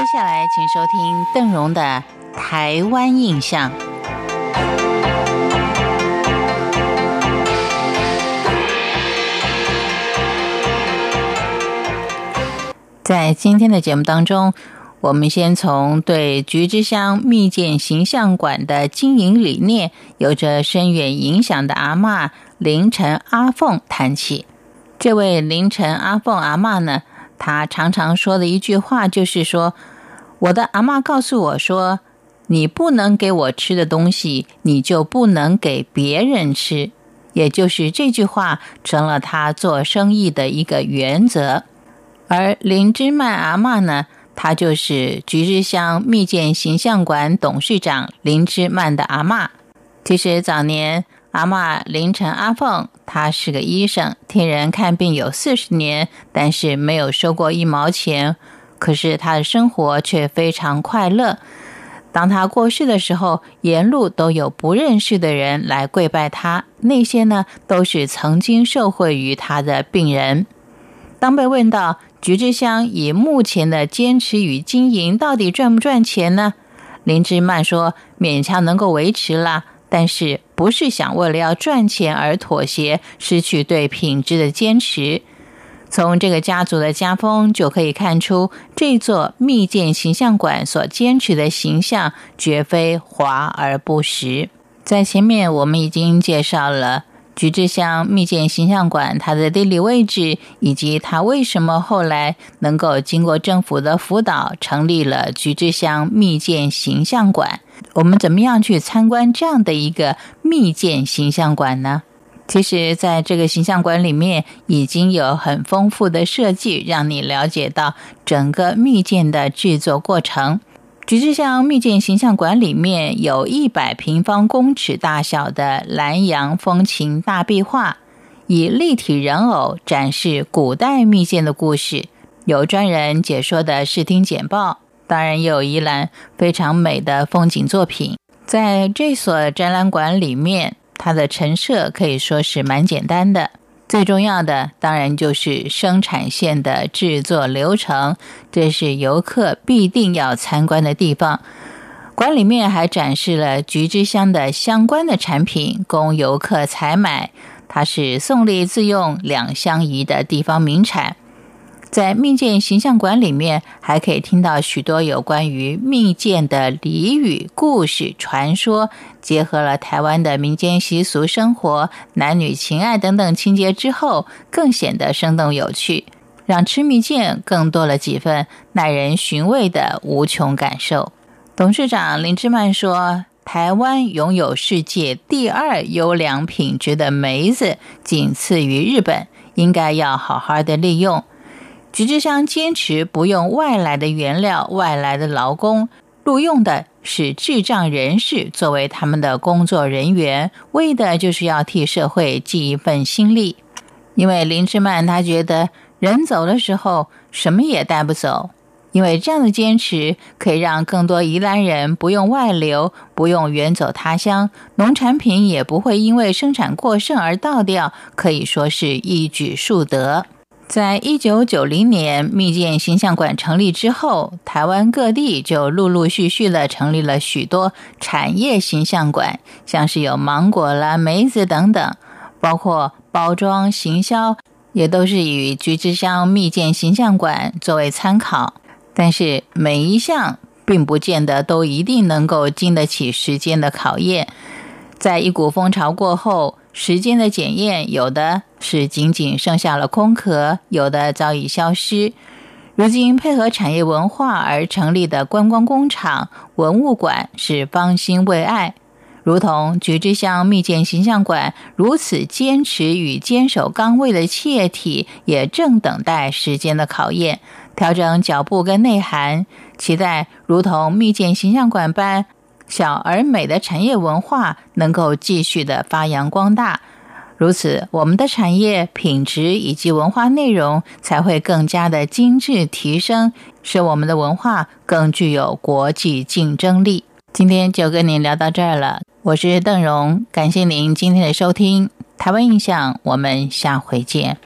接下来，请收听邓荣的《台湾印象》。在今天的节目当中，我们先从对菊之乡蜜饯形象馆的经营理念有着深远影响的阿嬷凌晨阿凤谈起。这位凌晨阿凤阿嬷呢，他常常说的一句话就是说：“我的阿嬷告诉我说，你不能给我吃的东西，你就不能给别人吃。”也就是这句话成了他做生意的一个原则。而林芝曼阿嬷呢，她就是菊日乡蜜饯形象馆董事长林芝曼的阿嬷。其实早年阿嬷凌晨阿凤，她是个医生，替人看病有四十年，但是没有收过一毛钱。可是她的生活却非常快乐。当她过世的时候，沿路都有不认识的人来跪拜她，那些呢都是曾经受惠于她的病人。当被问到，菊之乡以目前的坚持与经营，到底赚不赚钱呢？林之曼说：“勉强能够维持了，但是不是想为了要赚钱而妥协，失去对品质的坚持。”从这个家族的家风就可以看出，这座密建形象馆所坚持的形象绝非华而不实。在前面我们已经介绍了。菊之乡密建形象馆，它的地理位置以及它为什么后来能够经过政府的辅导成立了菊之乡密建形象馆？我们怎么样去参观这样的一个密建形象馆呢？其实，在这个形象馆里面已经有很丰富的设计，让你了解到整个密建的制作过程。橘之乡密建形象馆里面有一百平方公尺大小的南洋风情大壁画，以立体人偶展示古代密建的故事，有专人解说的视听简报，当然也有一栏非常美的风景作品。在这所展览馆里面，它的陈设可以说是蛮简单的。最重要的当然就是生产线的制作流程，这是游客必定要参观的地方。馆里面还展示了菊之乡的相关的产品，供游客采买。它是宋丽自用两相宜的地方名产。在密建形象馆里面，还可以听到许多有关于密建的俚语、故事、传说，结合了台湾的民间习俗、生活、男女情爱等等情节之后，更显得生动有趣，让吃蜜饯更多了几分耐人寻味的无穷感受。董事长林志曼说：“台湾拥有世界第二优良品质的梅子，仅次于日本，应该要好好的利用。”菊之乡坚持不用外来的原料、外来的劳工，录用的是智障人士作为他们的工作人员，为的就是要替社会尽一份心力。因为林志曼他觉得人走的时候什么也带不走，因为这样的坚持可以让更多宜兰人不用外流，不用远走他乡，农产品也不会因为生产过剩而倒掉，可以说是一举数得。在一九九零年密建形象馆成立之后，台湾各地就陆陆续续的成立了许多产业形象馆，像是有芒果啦、梅子等等，包括包装行销，也都是以菊之乡密建形象馆作为参考。但是每一项并不见得都一定能够经得起时间的考验，在一股风潮过后。时间的检验，有的是仅仅剩下了空壳，有的早已消失。如今配合产业文化而成立的观光工厂、文物馆是方兴未艾，如同菊之乡密建形象馆如此坚持与坚守岗位的企业体，也正等待时间的考验，调整脚步跟内涵，期待如同密建形象馆般。小而美的产业文化能够继续的发扬光大，如此我们的产业品质以及文化内容才会更加的精致提升，使我们的文化更具有国际竞争力。今天就跟您聊到这儿了，我是邓荣，感谢您今天的收听，台湾印象，我们下回见。